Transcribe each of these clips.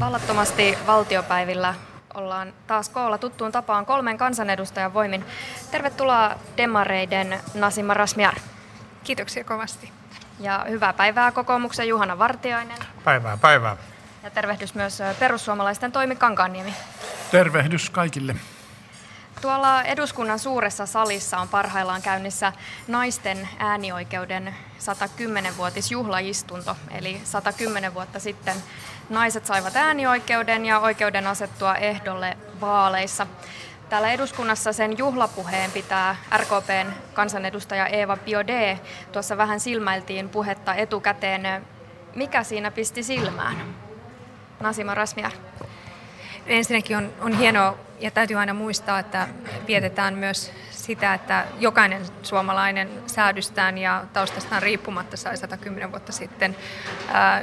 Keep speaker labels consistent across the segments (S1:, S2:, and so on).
S1: Vallattomasti valtiopäivillä ollaan taas koolla tuttuun tapaan kolmen kansanedustajan voimin. Tervetuloa Demareiden Nasima Rasmiar.
S2: Kiitoksia kovasti.
S1: Ja hyvää päivää kokoomuksen Juhana Vartiainen.
S3: Päivää, päivää.
S1: Ja tervehdys myös perussuomalaisten Toimi Kankaanniemi.
S4: Tervehdys kaikille.
S1: Tuolla eduskunnan suuressa salissa on parhaillaan käynnissä naisten äänioikeuden 110-vuotisjuhlaistunto. Eli 110 vuotta sitten naiset saivat äänioikeuden ja oikeuden asettua ehdolle vaaleissa. Täällä eduskunnassa sen juhlapuheen pitää RKPn kansanedustaja Eeva Biode. Tuossa vähän silmäiltiin puhetta etukäteen. Mikä siinä pisti silmään? Nasima Rasmiar.
S2: Ensinnäkin on, on hienoa ja täytyy aina muistaa, että vietetään myös sitä, että jokainen suomalainen säädystään ja taustastaan riippumatta sai 110 vuotta sitten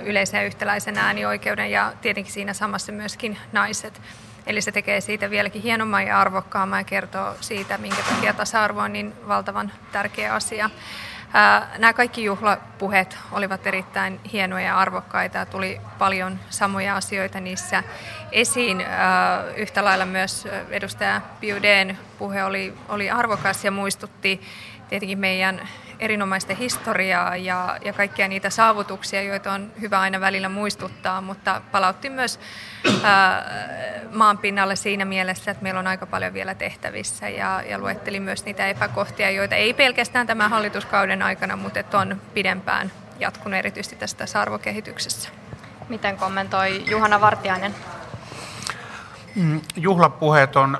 S2: yleisen ja yhtäläisen äänioikeuden ja tietenkin siinä samassa myöskin naiset. Eli se tekee siitä vieläkin hienomman ja arvokkaamman ja kertoo siitä, minkä takia tasa-arvo on niin valtavan tärkeä asia. Nämä kaikki juhlapuheet olivat erittäin hienoja ja arvokkaita. Tuli paljon samoja asioita niissä esiin. Yhtä lailla myös edustaja Biuden puhe oli, oli arvokas ja muistutti tietenkin meidän erinomaista historiaa ja, ja kaikkia niitä saavutuksia, joita on hyvä aina välillä muistuttaa, mutta palautti myös ää, maan pinnalle siinä mielessä, että meillä on aika paljon vielä tehtävissä ja, ja luetteli myös niitä epäkohtia, joita ei pelkästään tämän hallituskauden aikana, mutta että on pidempään jatkunut erityisesti tästä sarvokehityksessä.
S1: Miten kommentoi Juhana Vartiainen?
S3: Mm, juhlapuheet on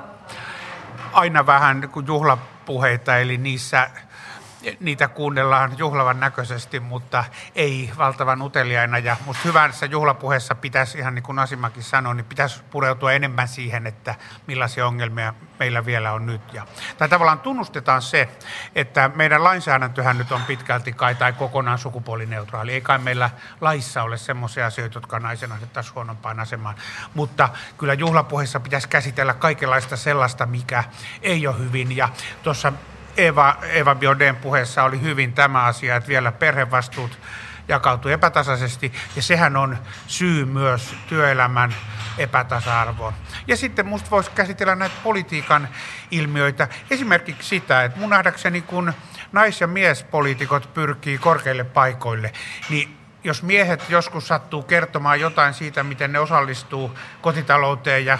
S3: aina vähän kuin juhlapuheita, eli niissä niitä kuunnellaan juhlavan näköisesti, mutta ei valtavan uteliaina. Ja musta hyvässä juhlapuheessa pitäisi, ihan niin kuin Asimakin sanoi, niin pitäisi pureutua enemmän siihen, että millaisia ongelmia meillä vielä on nyt. Ja, tai tavallaan tunnustetaan se, että meidän lainsäädäntöhän nyt on pitkälti kai tai kokonaan sukupuolineutraali. Ei kai meillä laissa ole semmoisia asioita, jotka naisen asettaisiin huonompaan asemaan. Mutta kyllä juhlapuheessa pitäisi käsitellä kaikenlaista sellaista, mikä ei ole hyvin. Ja tuossa Eva, Eva Bioden puheessa oli hyvin tämä asia, että vielä perhevastuut jakautuu epätasaisesti, ja sehän on syy myös työelämän epätasa-arvoon. Ja sitten musta voisi käsitellä näitä politiikan ilmiöitä, esimerkiksi sitä, että mun nähdäkseni kun nais- ja miespoliitikot pyrkii korkeille paikoille, niin jos miehet joskus sattuu kertomaan jotain siitä, miten ne osallistuu kotitalouteen ja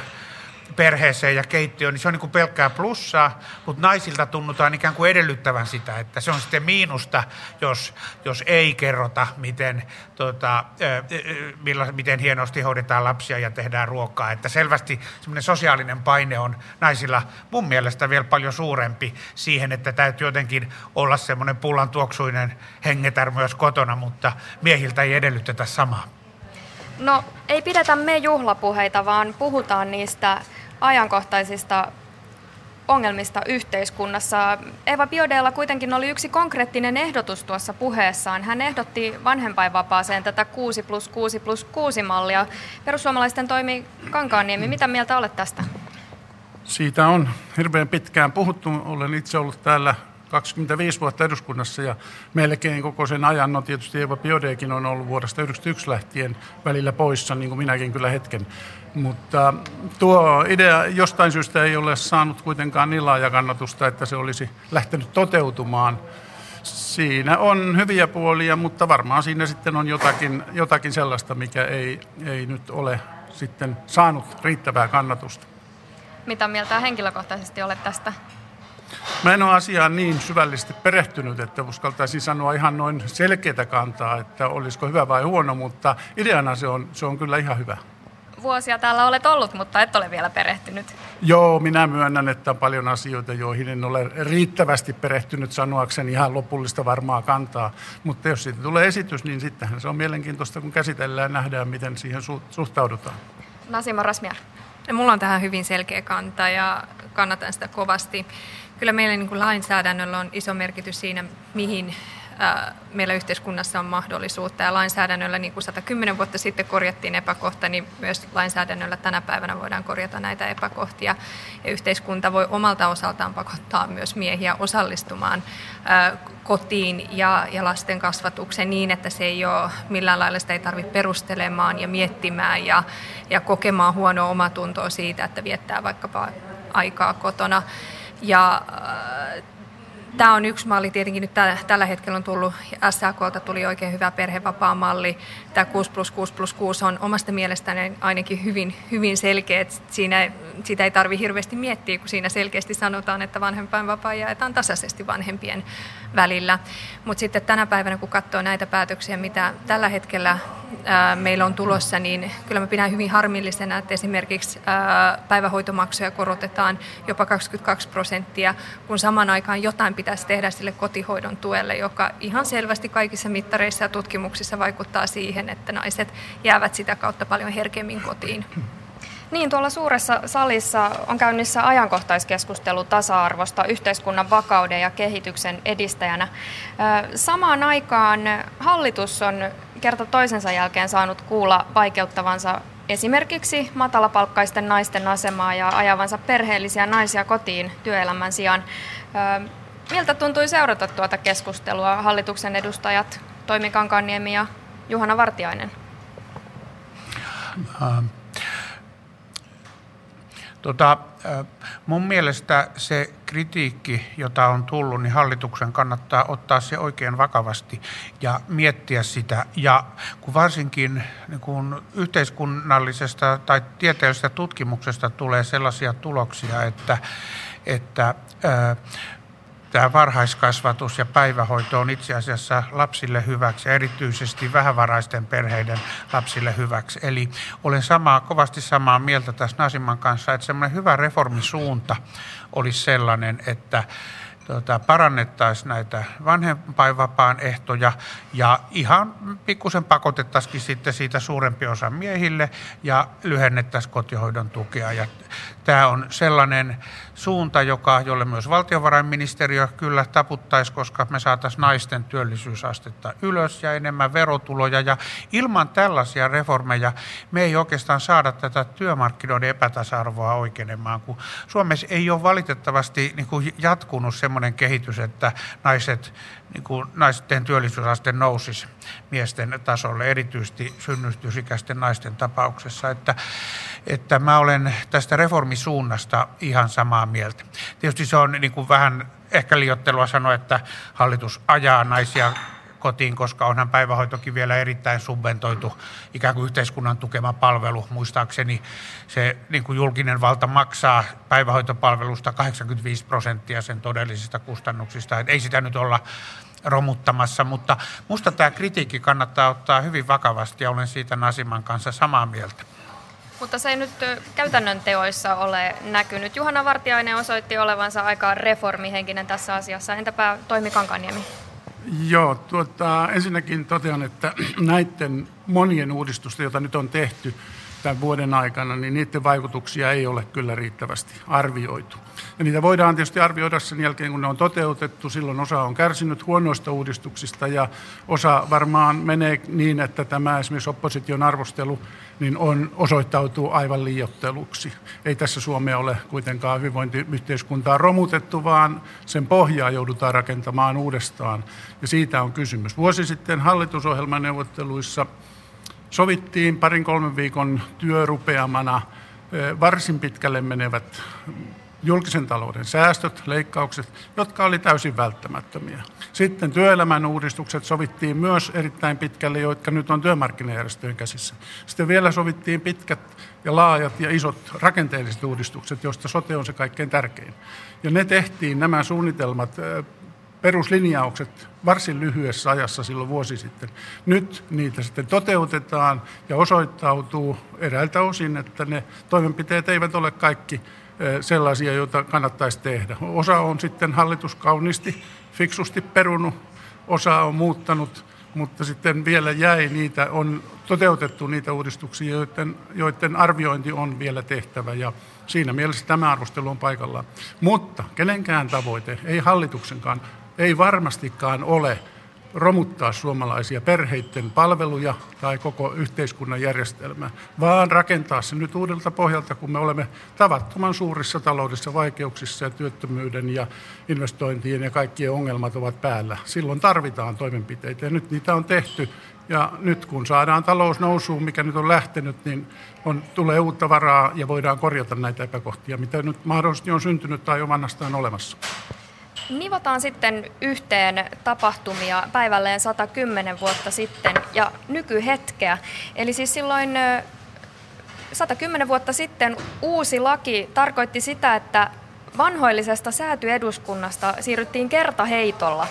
S3: perheeseen ja keittiöön, niin se on niin kuin pelkkää plussaa, mutta naisilta tunnutaan ikään kuin edellyttävän sitä, että se on sitten miinusta, jos, jos ei kerrota, miten, tota, millä, miten hienosti hoidetaan lapsia ja tehdään ruokaa. Että selvästi semmoinen sosiaalinen paine on naisilla mun mielestä vielä paljon suurempi siihen, että täytyy jotenkin olla semmoinen pullan tuoksuinen hengetär myös kotona, mutta miehiltä ei edellytetä samaa.
S1: No ei pidetä me juhlapuheita, vaan puhutaan niistä ajankohtaisista ongelmista yhteiskunnassa. Eva Biodeella kuitenkin oli yksi konkreettinen ehdotus tuossa puheessaan. Hän ehdotti vanhempainvapaaseen tätä 6 plus 6 plus 6 mallia. Perussuomalaisten toimi Kankaanniemi, mitä mieltä olet tästä?
S4: Siitä on hirveän pitkään puhuttu. Olen itse ollut täällä 25 vuotta eduskunnassa ja melkein koko sen ajan, no tietysti Eva Biodekin on ollut vuodesta 1991 lähtien välillä poissa, niin kuin minäkin kyllä hetken. Mutta tuo idea jostain syystä ei ole saanut kuitenkaan niin laaja kannatusta, että se olisi lähtenyt toteutumaan. Siinä on hyviä puolia, mutta varmaan siinä sitten on jotakin, jotakin sellaista, mikä ei, ei nyt ole sitten saanut riittävää kannatusta.
S1: Mitä mieltä henkilökohtaisesti olet tästä?
S4: Mä en ole asiaan niin syvällisesti perehtynyt, että uskaltaisin sanoa ihan noin selkeitä kantaa, että olisiko hyvä vai huono, mutta ideana se on, se on kyllä ihan hyvä.
S1: Vuosia täällä olet ollut, mutta et ole vielä perehtynyt.
S4: Joo, minä myönnän, että on paljon asioita, joihin en ole riittävästi perehtynyt sanoakseni ihan lopullista varmaa kantaa. Mutta jos siitä tulee esitys, niin sittenhän se on mielenkiintoista, kun käsitellään ja nähdään, miten siihen suhtaudutaan.
S1: Nasima Rasmiar.
S2: Mulla on tähän hyvin selkeä kanta ja kannatan sitä kovasti kyllä meillä niin kuin lainsäädännöllä on iso merkitys siinä, mihin meillä yhteiskunnassa on mahdollisuutta ja lainsäädännöllä, niin kuin 110 vuotta sitten korjattiin epäkohta, niin myös lainsäädännöllä tänä päivänä voidaan korjata näitä epäkohtia. Ja yhteiskunta voi omalta osaltaan pakottaa myös miehiä osallistumaan kotiin ja, ja lasten kasvatukseen niin, että se ei ole millään lailla sitä ei tarvitse perustelemaan ja miettimään ja, ja kokemaan huonoa omatuntoa siitä, että viettää vaikkapa aikaa kotona. Ja äh, Tämä on yksi malli, tietenkin nyt tällä, tällä hetkellä on tullut, SAKlta tuli oikein hyvä perhevapaa-malli. Tämä 6 plus 6 plus 6 on omasta mielestäni ainakin hyvin, hyvin selkeä, että siinä, sitä ei tarvitse hirveästi miettiä, kun siinä selkeästi sanotaan, että vanhempainvapaa jaetaan tasaisesti vanhempien välillä. Mutta sitten tänä päivänä, kun katsoo näitä päätöksiä, mitä tällä hetkellä ää, meillä on tulossa, niin kyllä mä pidän hyvin harmillisena, että esimerkiksi ää, päivähoitomaksuja korotetaan jopa 22 prosenttia, kun saman aikaan jotain pitäisi tehdä sille kotihoidon tuelle, joka ihan selvästi kaikissa mittareissa ja tutkimuksissa vaikuttaa siihen, että naiset jäävät sitä kautta paljon herkemmin kotiin.
S1: Niin, tuolla suuressa salissa on käynnissä ajankohtaiskeskustelu tasa-arvosta yhteiskunnan vakauden ja kehityksen edistäjänä. Samaan aikaan hallitus on kerta toisensa jälkeen saanut kuulla vaikeuttavansa esimerkiksi matalapalkkaisten naisten asemaa ja ajavansa perheellisiä naisia kotiin työelämän sijaan. Miltä tuntui seurata tuota keskustelua hallituksen edustajat Toimi Kankaanniemi ja Juhana Vartiainen?
S3: Ähm. Tota, mun mielestä se kritiikki, jota on tullut, niin hallituksen kannattaa ottaa se oikein vakavasti ja miettiä sitä. Ja kun varsinkin niin kun yhteiskunnallisesta tai tieteellisestä tutkimuksesta tulee sellaisia tuloksia, että, että ää, tämä varhaiskasvatus ja päivähoito on itse asiassa lapsille hyväksi erityisesti vähävaraisten perheiden lapsille hyväksi. Eli olen samaa, kovasti samaa mieltä tässä Nasiman kanssa, että semmoinen hyvä reformisuunta olisi sellainen, että tota, parannettaisiin näitä vanhempainvapaan ehtoja ja ihan pikkusen pakotettaisiin sitten siitä suurempi osa miehille ja lyhennettäisiin kotihoidon tukea. Ja tämä on sellainen suunta, joka, jolle myös valtiovarainministeriö kyllä taputtaisi, koska me saataisiin naisten työllisyysastetta ylös ja enemmän verotuloja. Ja ilman tällaisia reformeja me ei oikeastaan saada tätä työmarkkinoiden epätasa-arvoa oikeenemaan, kun Suomessa ei ole valitettavasti niin kuin jatkunut semmoinen kehitys, että naiset, niin kuin naisten työllisyysaste nousisi miesten tasolle, erityisesti synnytysikäisten naisten tapauksessa. Että, että mä olen tästä reformisuunnasta ihan samaa mieltä. Tietysti se on niin kuin vähän ehkä liottelua sanoa, että hallitus ajaa naisia kotiin, koska onhan päivähoitokin vielä erittäin subventoitu ikään kuin yhteiskunnan tukema palvelu. Muistaakseni se niin kuin julkinen valta maksaa päivähoitopalvelusta 85 prosenttia sen todellisista kustannuksista. Et ei sitä nyt olla romuttamassa, mutta musta tämä kritiikki kannattaa ottaa hyvin vakavasti ja olen siitä Nasiman kanssa samaa mieltä.
S1: Mutta se ei nyt käytännön teoissa ole näkynyt. Juhana Vartiainen osoitti olevansa aika reformihenkinen tässä asiassa. Entäpä Toimi Kankaniemi?
S4: Joo, tuota, ensinnäkin totean, että näiden monien uudistusten, joita nyt on tehty tämän vuoden aikana, niin niiden vaikutuksia ei ole kyllä riittävästi arvioitu. Ja niitä voidaan tietysti arvioida sen jälkeen, kun ne on toteutettu. Silloin osa on kärsinyt huonoista uudistuksista ja osa varmaan menee niin, että tämä esimerkiksi opposition arvostelu niin on, osoittautuu aivan liiotteluksi. Ei tässä Suomea ole kuitenkaan hyvinvointiyhteiskuntaa romutettu, vaan sen pohjaa joudutaan rakentamaan uudestaan. Ja siitä on kysymys. Vuosi sitten hallitusohjelmaneuvotteluissa sovittiin parin kolmen viikon työrupeamana varsin pitkälle menevät julkisen talouden säästöt, leikkaukset, jotka oli täysin välttämättömiä. Sitten työelämän uudistukset sovittiin myös erittäin pitkälle, jotka nyt on työmarkkinajärjestöjen käsissä. Sitten vielä sovittiin pitkät ja laajat ja isot rakenteelliset uudistukset, joista sote on se kaikkein tärkein. Ja ne tehtiin, nämä suunnitelmat, peruslinjaukset varsin lyhyessä ajassa silloin vuosi sitten. Nyt niitä sitten toteutetaan ja osoittautuu eräiltä osin, että ne toimenpiteet eivät ole kaikki sellaisia, joita kannattaisi tehdä. Osa on sitten hallitus kauniisti, fiksusti perunut, osa on muuttanut, mutta sitten vielä jäi niitä, on toteutettu niitä uudistuksia, joiden, joiden arviointi on vielä tehtävä ja siinä mielessä tämä arvostelu on paikallaan. Mutta kenenkään tavoite, ei hallituksenkaan, ei varmastikaan ole romuttaa suomalaisia perheiden palveluja tai koko yhteiskunnan järjestelmää, vaan rakentaa se nyt uudelta pohjalta, kun me olemme tavattoman suurissa taloudessa vaikeuksissa ja työttömyyden ja investointien ja kaikkien ongelmat ovat päällä. Silloin tarvitaan toimenpiteitä ja nyt niitä on tehty ja nyt kun saadaan talous nousuun, mikä nyt on lähtenyt, niin on, tulee uutta varaa ja voidaan korjata näitä epäkohtia, mitä nyt mahdollisesti on syntynyt tai on vannastaan olemassa.
S1: Nivotaan sitten yhteen tapahtumia päivälleen 110 vuotta sitten ja nykyhetkeä. Eli siis silloin 110 vuotta sitten uusi laki tarkoitti sitä, että vanhoillisesta säätyeduskunnasta siirryttiin kertaheitolla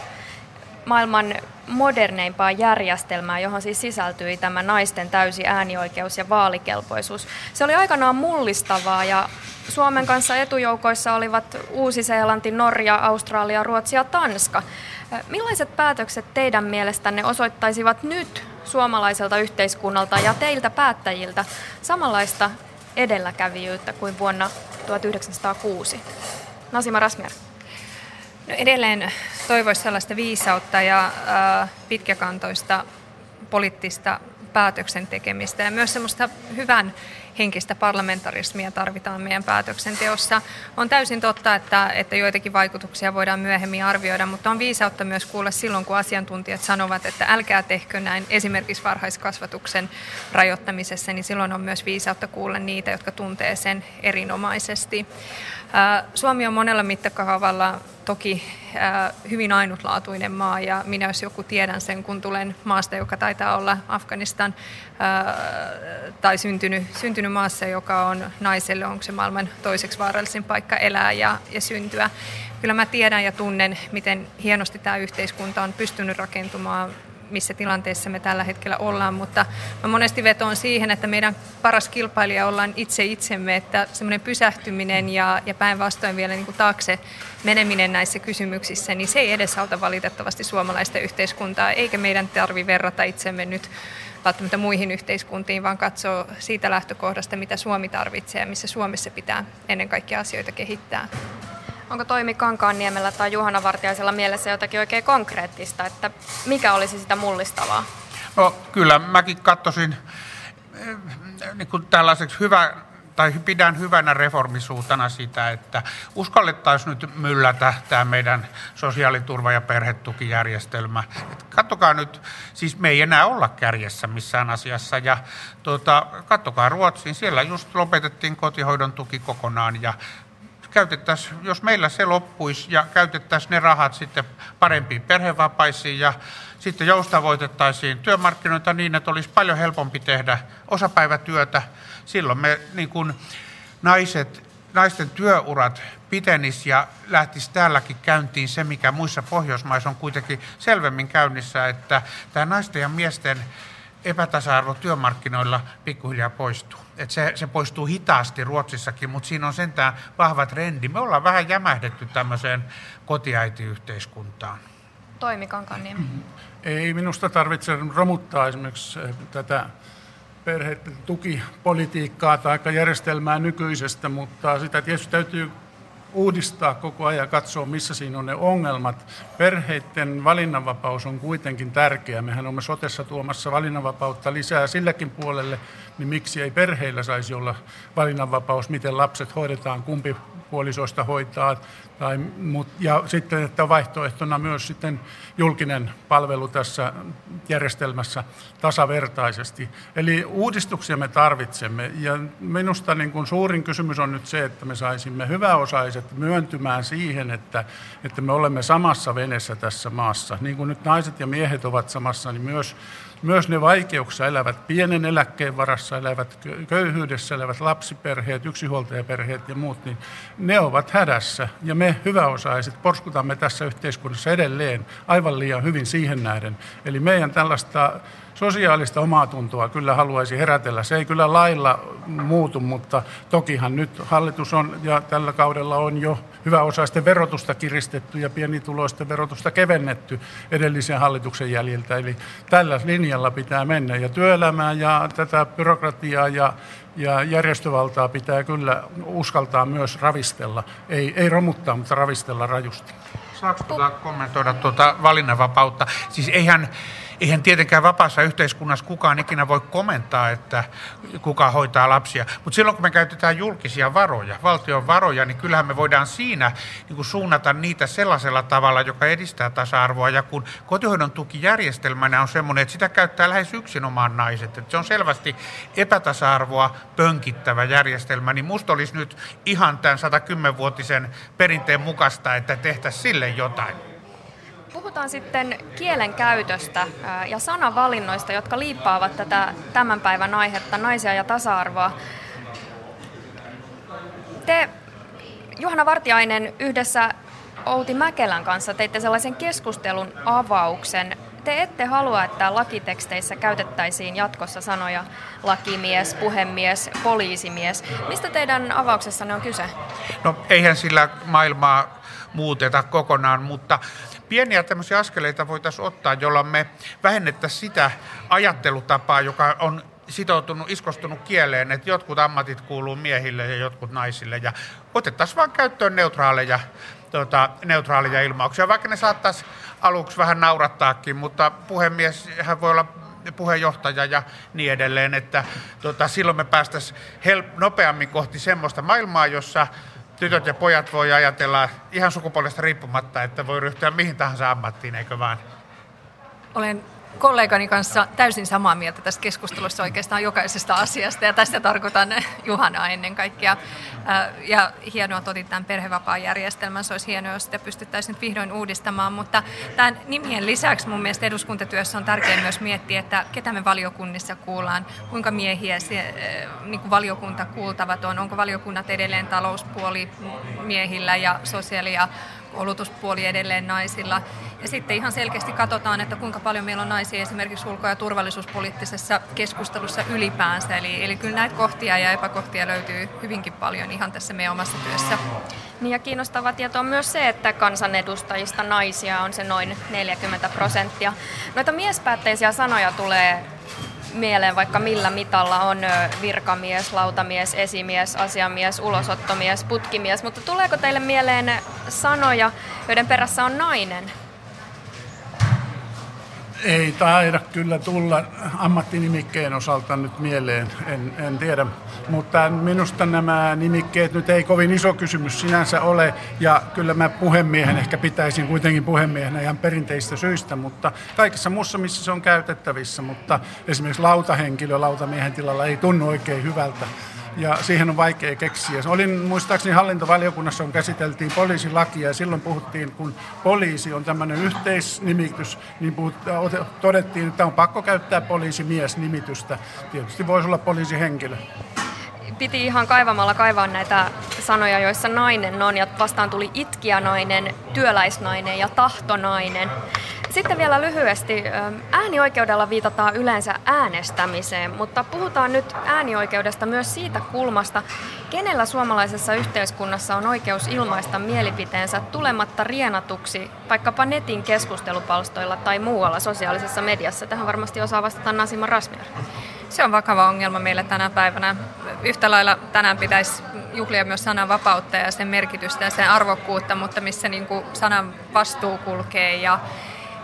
S1: maailman moderneimpaan järjestelmään, johon siis sisältyi tämä naisten täysi äänioikeus ja vaalikelpoisuus. Se oli aikanaan mullistavaa ja Suomen kanssa etujoukoissa olivat Uusi-Seelanti, Norja, Australia, Ruotsi ja Tanska. Millaiset päätökset teidän mielestänne osoittaisivat nyt suomalaiselta yhteiskunnalta ja teiltä päättäjiltä samanlaista edelläkävijyyttä kuin vuonna 1906? Nasima Rasmier.
S2: No edelleen toivoisi sellaista viisautta ja äh, pitkäkantoista poliittista päätöksen tekemistä ja myös semmoista hyvän henkistä parlamentarismia tarvitaan meidän päätöksenteossa. On täysin totta, että, että joitakin vaikutuksia voidaan myöhemmin arvioida, mutta on viisautta myös kuulla silloin, kun asiantuntijat sanovat, että älkää tehkö näin esimerkiksi varhaiskasvatuksen rajoittamisessa, niin silloin on myös viisautta kuulla niitä, jotka tuntee sen erinomaisesti. Suomi on monella mittakaavalla toki hyvin ainutlaatuinen maa ja minä jos joku tiedän sen, kun tulen maasta, joka taitaa olla Afganistan tai syntynyt, syntynyt maassa, joka on naiselle, onko se maailman toiseksi vaarallisin paikka elää ja, ja syntyä. Kyllä mä tiedän ja tunnen, miten hienosti tämä yhteiskunta on pystynyt rakentumaan missä tilanteessa me tällä hetkellä ollaan, mutta mä monesti vetoan siihen, että meidän paras kilpailija ollaan itse itsemme, että semmoinen pysähtyminen ja, ja päinvastoin vielä niin kuin taakse meneminen näissä kysymyksissä, niin se ei edesauta valitettavasti suomalaista yhteiskuntaa, eikä meidän tarvi verrata itsemme nyt välttämättä muihin yhteiskuntiin, vaan katsoo siitä lähtökohdasta, mitä Suomi tarvitsee ja missä Suomessa pitää ennen kaikkea asioita kehittää.
S1: Onko Toimi Kankaanniemellä tai Juhana Vartiaisella mielessä jotakin oikein konkreettista, että mikä olisi sitä mullistavaa?
S3: No kyllä, mäkin katsoisin eh, niin kuin tällaiseksi hyvä, tai pidän hyvänä reformisuutena sitä, että uskallettaisiin nyt myllätä tämä meidän sosiaaliturva- ja perhetukijärjestelmä. Et kattokaa nyt, siis me ei enää olla kärjessä missään asiassa, ja tuota, kattokaa Ruotsiin, siellä just lopetettiin kotihoidon tuki kokonaan, ja käytettäisiin, jos meillä se loppuisi ja käytettäisiin ne rahat sitten parempiin perhevapaisiin ja sitten joustavoitettaisiin työmarkkinoita niin, että olisi paljon helpompi tehdä osapäivätyötä. Silloin me niin kuin naiset, naisten työurat pitenis ja lähtisi täälläkin käyntiin se, mikä muissa Pohjoismaissa on kuitenkin selvemmin käynnissä, että tämä naisten ja miesten epätasa-arvo työmarkkinoilla pikkuhiljaa poistuu. Et se, se poistuu hitaasti Ruotsissakin, mutta siinä on sentään vahva trendi. Me ollaan vähän jämähdetty tämmöiseen kotiäitiyhteiskuntaan.
S1: Toimi Kankanniemi.
S4: Ei minusta tarvitse romuttaa esimerkiksi eh, tätä perheiden tukipolitiikkaa tai järjestelmää nykyisestä, mutta sitä tietysti täytyy uudistaa koko ajan ja katsoa, missä siinä on ne ongelmat. Perheiden valinnanvapaus on kuitenkin tärkeä. Mehän olemme sotessa tuomassa valinnanvapautta lisää silläkin puolelle, niin miksi ei perheillä saisi olla valinnanvapaus, miten lapset hoidetaan, kumpi puolisoista hoitaa. Tai, mut, ja sitten, että vaihtoehtona myös sitten julkinen palvelu tässä järjestelmässä tasavertaisesti. Eli uudistuksia me tarvitsemme. Ja minusta niin kuin suurin kysymys on nyt se, että me saisimme hyväosaiset myöntymään siihen, että, että me olemme samassa veneessä tässä maassa. Niin kuin nyt naiset ja miehet ovat samassa, niin myös myös ne vaikeuksissa elävät, pienen eläkkeen varassa elävät, köyhyydessä elävät lapsiperheet, yksinhuoltajaperheet ja muut, niin ne ovat hädässä. Ja me hyväosaiset porskutamme tässä yhteiskunnassa edelleen aivan liian hyvin siihen nähden. Eli meidän tällaista sosiaalista omatuntoa kyllä haluaisi herätellä. Se ei kyllä lailla muutu, mutta tokihan nyt hallitus on ja tällä kaudella on jo hyväosaisten verotusta kiristetty ja pienituloisten verotusta kevennetty edellisen hallituksen jäljiltä. Eli tällä linjalla pitää mennä ja työelämää ja tätä byrokratiaa ja ja järjestövaltaa pitää kyllä uskaltaa myös ravistella. Ei, ei romuttaa, mutta ravistella rajusti.
S3: Saanko tuota kommentoida tuota valinnanvapautta? Siis eihän, eihän tietenkään vapaassa yhteiskunnassa kukaan ikinä voi komentaa, että kuka hoitaa lapsia. Mutta silloin kun me käytetään julkisia varoja, valtion varoja, niin kyllähän me voidaan siinä niin kuin suunnata niitä sellaisella tavalla, joka edistää tasa-arvoa. Ja kun kotihoidon tukijärjestelmänä on sellainen, että sitä käyttää lähes yksinomaan naiset, että se on selvästi epätasa-arvoa pönkittävä järjestelmä, niin musta olisi nyt ihan tämän 110-vuotisen perinteen mukaista, että tehtäisiin sille jotain.
S1: Puhutaan sitten kielen käytöstä ja sanavalinnoista, jotka liippaavat tätä tämän päivän aihetta, naisia ja tasa-arvoa. Te, Juhana Vartiainen, yhdessä Outi Mäkelän kanssa teitte sellaisen keskustelun avauksen. Te ette halua, että lakiteksteissä käytettäisiin jatkossa sanoja lakimies, puhemies, poliisimies. Mistä teidän avauksessanne on kyse?
S3: No eihän sillä maailmaa muuteta kokonaan, mutta pieniä tämmöisiä askeleita voitaisiin ottaa, jolla me vähennettäisiin sitä ajattelutapaa, joka on sitoutunut, iskostunut kieleen, että jotkut ammatit kuuluu miehille ja jotkut naisille. Ja otettaisiin vain käyttöön neutraaleja, tuota, neutraaleja ilmauksia, vaikka ne saattaisi aluksi vähän naurattaakin, mutta puhemies, hän voi olla puheenjohtaja ja niin edelleen, että tuota, silloin me päästäisiin nopeammin kohti semmoista maailmaa, jossa tytöt ja pojat voi ajatella ihan sukupuolesta riippumatta, että voi ryhtyä mihin tahansa ammattiin, eikö vaan?
S2: Olen kollegani kanssa täysin samaa mieltä tässä keskustelussa oikeastaan jokaisesta asiasta, ja tästä tarkoitan Juhana ennen kaikkea. Ja hienoa, että otit tämän perhevapaa-järjestelmän, se olisi hienoa, jos sitä pystyttäisiin nyt vihdoin uudistamaan, mutta tämän nimien lisäksi mun mielestä eduskuntatyössä on tärkeää myös miettiä, että ketä me valiokunnissa kuullaan, kuinka miehiä se, niin kuin valiokunta kuultavat on, onko valiokunnat edelleen talouspuoli miehillä ja sosiaali- ja koulutuspuoli edelleen naisilla. Ja sitten ihan selkeästi katsotaan, että kuinka paljon meillä on naisia esimerkiksi ulko- ja turvallisuuspoliittisessa keskustelussa ylipäänsä. Eli, eli kyllä näitä kohtia ja epäkohtia löytyy hyvinkin paljon ihan tässä meidän omassa työssä.
S1: Niin ja kiinnostava tieto on myös se, että kansanedustajista naisia on se noin 40 prosenttia. Noita miespäätteisiä sanoja tulee mieleen vaikka millä mitalla on virkamies, lautamies, esimies, asiamies, ulosottomies, putkimies, mutta tuleeko teille mieleen sanoja, joiden perässä on nainen?
S4: Ei taida kyllä tulla ammattinimikkeen osalta nyt mieleen, en, en tiedä. Mutta minusta nämä nimikkeet nyt ei kovin iso kysymys sinänsä ole. Ja kyllä mä puhemiehen ehkä pitäisin kuitenkin puhemiehenä ihan perinteistä syistä, mutta kaikessa muussa, missä se on käytettävissä. Mutta esimerkiksi lautahenkilö lautamiehen tilalla ei tunnu oikein hyvältä ja siihen on vaikea keksiä. Olin muistaakseni hallintovaliokunnassa, on käsiteltiin poliisilakia ja silloin puhuttiin, kun poliisi on tämmöinen yhteisnimitys, niin todettiin, että on pakko käyttää poliisimies-nimitystä. Tietysti voisi olla poliisihenkilö
S1: piti ihan kaivamalla kaivaa näitä sanoja, joissa nainen on, ja vastaan tuli nainen, työläisnainen ja tahtonainen. Sitten vielä lyhyesti, äänioikeudella viitataan yleensä äänestämiseen, mutta puhutaan nyt äänioikeudesta myös siitä kulmasta, kenellä suomalaisessa yhteiskunnassa on oikeus ilmaista mielipiteensä tulematta rienatuksi vaikkapa netin keskustelupalstoilla tai muualla sosiaalisessa mediassa. Tähän varmasti osaa vastata Nasima Rasmir.
S2: Se on vakava ongelma meillä tänä päivänä. Yhtä lailla tänään pitäisi juhlia myös sananvapautta ja sen merkitystä ja sen arvokkuutta, mutta missä niin kuin sanan vastuu kulkee ja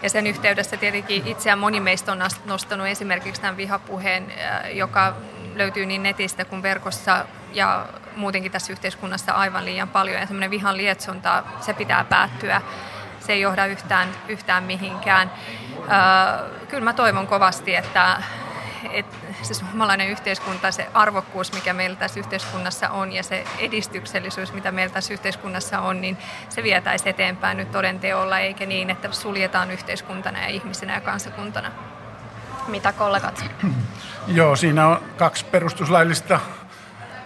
S2: ja sen yhteydessä tietenkin itseään moni meistä on nostanut esimerkiksi tämän vihapuheen, äh, joka löytyy niin netistä kuin verkossa ja muutenkin tässä yhteiskunnassa aivan liian paljon. Ja semmoinen vihan lietsonta, se pitää päättyä. Se ei johda yhtään, yhtään mihinkään. Äh, kyllä mä toivon kovasti, että, että se suomalainen yhteiskunta, se arvokkuus, mikä meillä tässä yhteiskunnassa on ja se edistyksellisyys, mitä meillä tässä yhteiskunnassa on, niin se vietäisi eteenpäin nyt todenteolla, eikä niin, että suljetaan yhteiskuntana ja ihmisenä ja kansakuntana.
S1: Mitä kollegat?
S4: Joo, siinä on kaksi perustuslaillista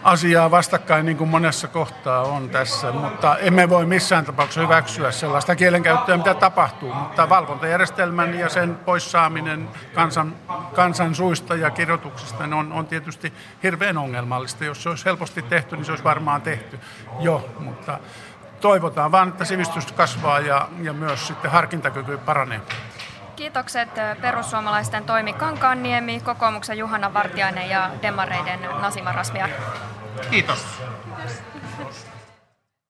S4: asiaa vastakkain niin kuin monessa kohtaa on tässä, mutta emme voi missään tapauksessa hyväksyä sellaista kielenkäyttöä, mitä tapahtuu, mutta valvontajärjestelmän ja sen poissaaminen kansan, kansan suista ja kirjoituksista on, on tietysti hirveän ongelmallista. Jos se olisi helposti tehty, niin se olisi varmaan tehty jo, mutta toivotaan vaan, että sivistys kasvaa ja, ja myös sitten harkintakyky paranee.
S1: Kiitokset perussuomalaisten Toimi Kankaanniemi, kokoomuksen Juhana Vartiainen ja Demareiden Nasima Rasmiar. Kiitos.
S3: Kiitos.